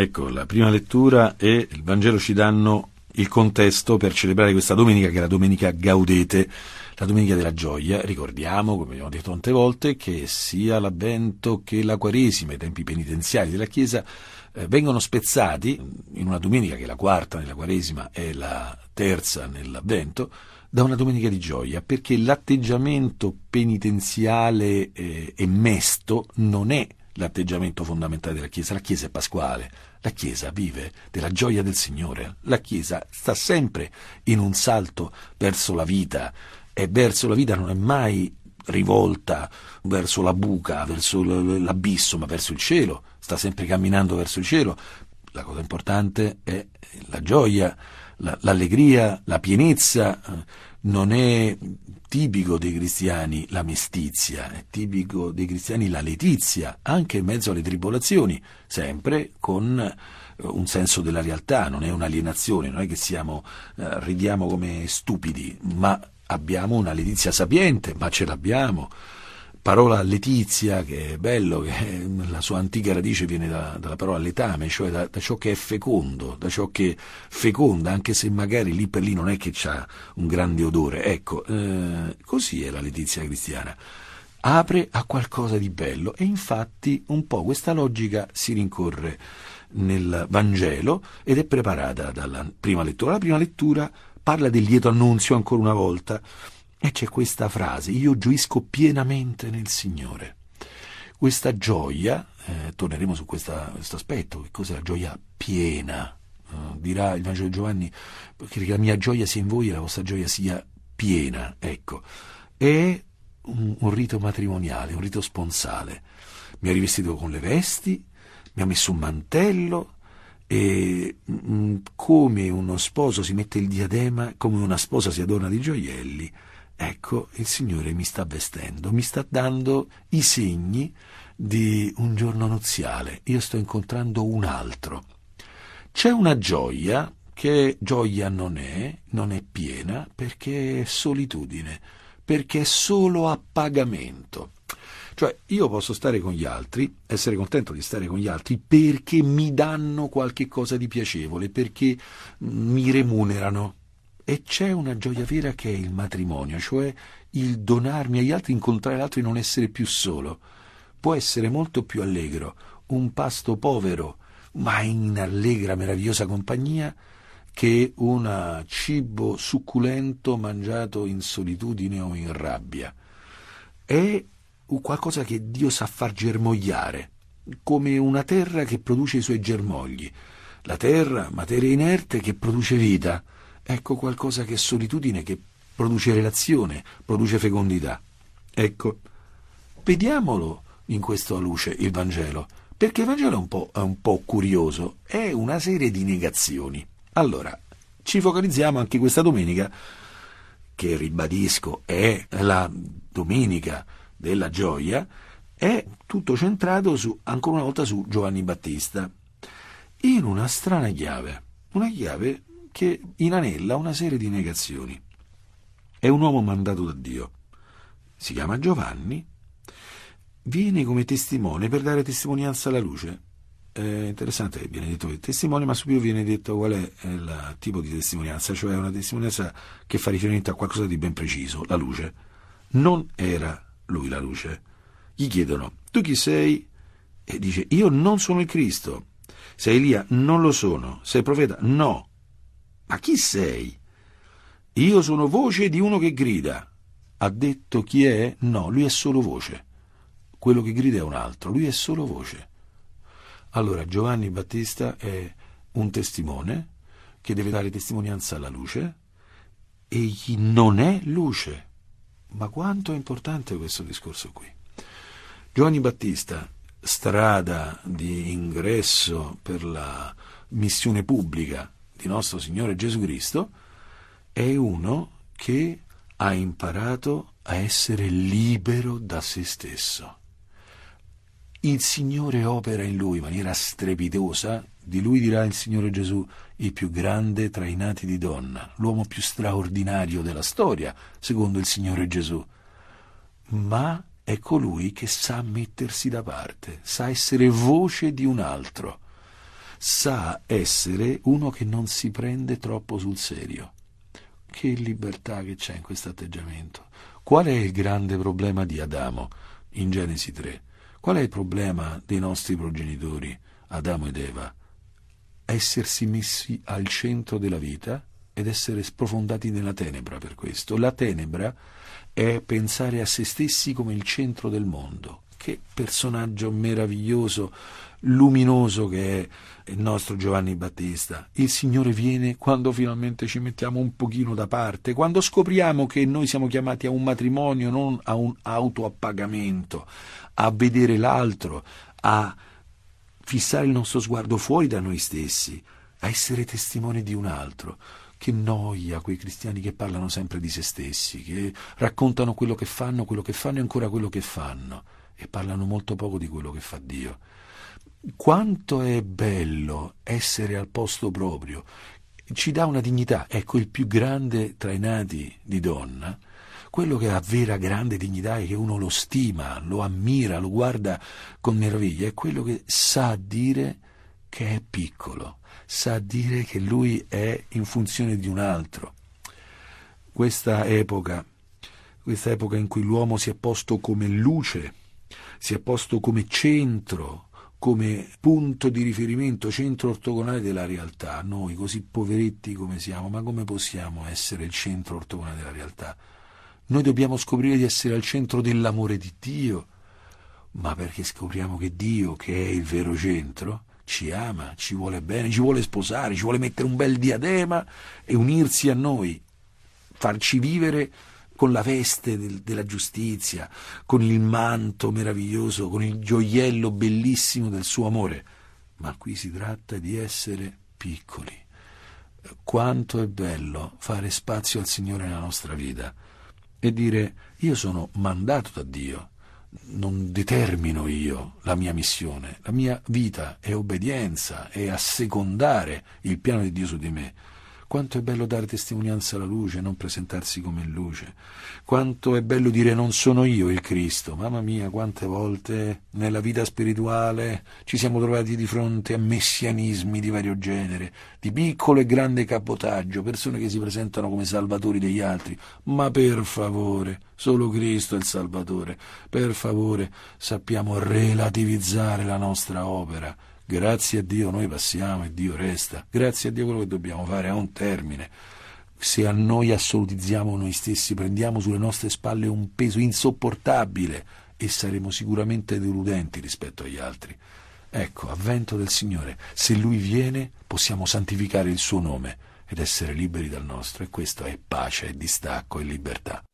Ecco, la prima lettura e il Vangelo ci danno il contesto per celebrare questa domenica che è la domenica Gaudete, la domenica della gioia. Ricordiamo, come abbiamo detto tante volte, che sia l'Avvento che la Quaresima, i tempi penitenziali della Chiesa, eh, vengono spezzati in una domenica che è la quarta nella Quaresima e la terza nell'Avvento, da una domenica di gioia, perché l'atteggiamento penitenziale eh, e mesto non è l'atteggiamento fondamentale della Chiesa. La Chiesa è pasquale, la Chiesa vive della gioia del Signore, la Chiesa sta sempre in un salto verso la vita e verso la vita non è mai rivolta verso la buca, verso l'abisso, ma verso il cielo, sta sempre camminando verso il cielo. La cosa importante è la gioia, l'allegria, la pienezza, non è tipico dei cristiani la mestizia, è tipico dei cristiani la letizia, anche in mezzo alle tribolazioni, sempre con eh, un senso della realtà, non è un'alienazione, non è che siamo, eh, ridiamo come stupidi, ma abbiamo una letizia sapiente, ma ce l'abbiamo parola letizia, che è bello, che la sua antica radice viene da, dalla parola letame, cioè da, da, ciò che è fecondo, da ciò che feconda, anche se magari lì per lì non è che ha un grande odore. Ecco, eh, così è la letizia cristiana. Apre a qualcosa di bello e infatti un po' questa logica si rincorre nel Vangelo ed è preparata dalla prima lettura. La prima lettura parla del lieto annunzio ancora una volta e c'è questa frase, io gioisco pienamente nel Signore. Questa gioia, eh, torneremo su questa, questo aspetto, che cos'è la gioia piena? Uh, dirà il Vangelo Giovanni, che la mia gioia sia in voi e la vostra gioia sia piena. Ecco, è un, un rito matrimoniale, un rito sponsale. Mi ha rivestito con le vesti, mi ha messo un mantello, e mm, come uno sposo si mette il diadema, come una sposa si adorna di gioielli, Ecco, il Signore mi sta vestendo, mi sta dando i segni di un giorno nuziale. Io sto incontrando un altro. C'è una gioia che gioia non è, non è piena, perché è solitudine, perché è solo appagamento. Cioè, io posso stare con gli altri, essere contento di stare con gli altri perché mi danno qualche cosa di piacevole, perché mi remunerano, e c'è una gioia vera che è il matrimonio, cioè il donarmi agli altri, incontrare l'altro e non essere più solo. Può essere molto più allegro un pasto povero, ma in allegra, meravigliosa compagnia, che un cibo succulento mangiato in solitudine o in rabbia. È qualcosa che Dio sa far germogliare, come una terra che produce i suoi germogli. La terra, materia inerte, che produce vita Ecco qualcosa che è solitudine, che produce relazione, produce fecondità. Ecco, vediamolo in questa luce il Vangelo, perché il Vangelo è un po', è un po curioso, è una serie di negazioni. Allora, ci focalizziamo anche questa domenica, che ribadisco è la domenica della gioia, è tutto centrato su, ancora una volta su Giovanni Battista, in una strana chiave, una chiave che inanella una serie di negazioni. È un uomo mandato da Dio. Si chiama Giovanni. Viene come testimone per dare testimonianza alla luce. È interessante viene detto che testimone, ma subito viene detto qual è il tipo di testimonianza, cioè una testimonianza che fa riferimento a qualcosa di ben preciso, la luce. Non era lui la luce. Gli chiedono, tu chi sei? E dice, io non sono il Cristo. Sei Elia? Non lo sono. Sei profeta? No. Ma chi sei? Io sono voce di uno che grida. Ha detto chi è? No, lui è solo voce. Quello che grida è un altro, lui è solo voce. Allora Giovanni Battista è un testimone che deve dare testimonianza alla luce. Egli non è luce. Ma quanto è importante questo discorso qui? Giovanni Battista, strada di ingresso per la missione pubblica di nostro Signore Gesù Cristo, è uno che ha imparato a essere libero da se stesso. Il Signore opera in lui in maniera strepitosa, di lui dirà il Signore Gesù, il più grande tra i nati di donna, l'uomo più straordinario della storia, secondo il Signore Gesù. Ma è colui che sa mettersi da parte, sa essere voce di un altro sa essere uno che non si prende troppo sul serio. Che libertà che c'è in questo atteggiamento. Qual è il grande problema di Adamo in Genesi 3? Qual è il problema dei nostri progenitori, Adamo ed Eva? Essersi messi al centro della vita ed essere sprofondati nella tenebra per questo. La tenebra è pensare a se stessi come il centro del mondo. Che personaggio meraviglioso, luminoso che è il nostro Giovanni Battista. Il Signore viene quando finalmente ci mettiamo un pochino da parte, quando scopriamo che noi siamo chiamati a un matrimonio, non a un autoappagamento, a vedere l'altro, a fissare il nostro sguardo fuori da noi stessi, a essere testimoni di un altro. Che noia quei cristiani che parlano sempre di se stessi, che raccontano quello che fanno, quello che fanno e ancora quello che fanno, e parlano molto poco di quello che fa Dio. Quanto è bello essere al posto proprio, ci dà una dignità. Ecco, il più grande tra i nati di donna, quello che ha vera grande dignità e che uno lo stima, lo ammira, lo guarda con meraviglia, è quello che sa dire che è piccolo sa dire che lui è in funzione di un altro. Questa epoca, questa epoca in cui l'uomo si è posto come luce, si è posto come centro, come punto di riferimento, centro ortogonale della realtà. Noi, così poveretti come siamo, ma come possiamo essere il centro ortogonale della realtà? Noi dobbiamo scoprire di essere al centro dell'amore di Dio, ma perché scopriamo che Dio, che è il vero centro, ci ama, ci vuole bene, ci vuole sposare, ci vuole mettere un bel diadema e unirsi a noi, farci vivere con la veste del, della giustizia, con il manto meraviglioso, con il gioiello bellissimo del suo amore. Ma qui si tratta di essere piccoli. Quanto è bello fare spazio al Signore nella nostra vita e dire io sono mandato da Dio non determino io la mia missione, la mia vita è obbedienza, è assecondare il piano di Dio su di me. Quanto è bello dare testimonianza alla luce, non presentarsi come luce. Quanto è bello dire non sono io il Cristo. Mamma mia, quante volte nella vita spirituale ci siamo trovati di fronte a messianismi di vario genere, di piccolo e grande capotaggio, persone che si presentano come salvatori degli altri. Ma per favore, solo Cristo è il Salvatore. Per favore, sappiamo relativizzare la nostra opera Grazie a Dio noi passiamo e Dio resta. Grazie a Dio quello che dobbiamo fare ha un termine. Se a noi assolutizziamo noi stessi, prendiamo sulle nostre spalle un peso insopportabile e saremo sicuramente deludenti rispetto agli altri. Ecco, avvento del Signore. Se Lui viene, possiamo santificare il suo nome ed essere liberi dal nostro. E questo è pace, è distacco, è libertà.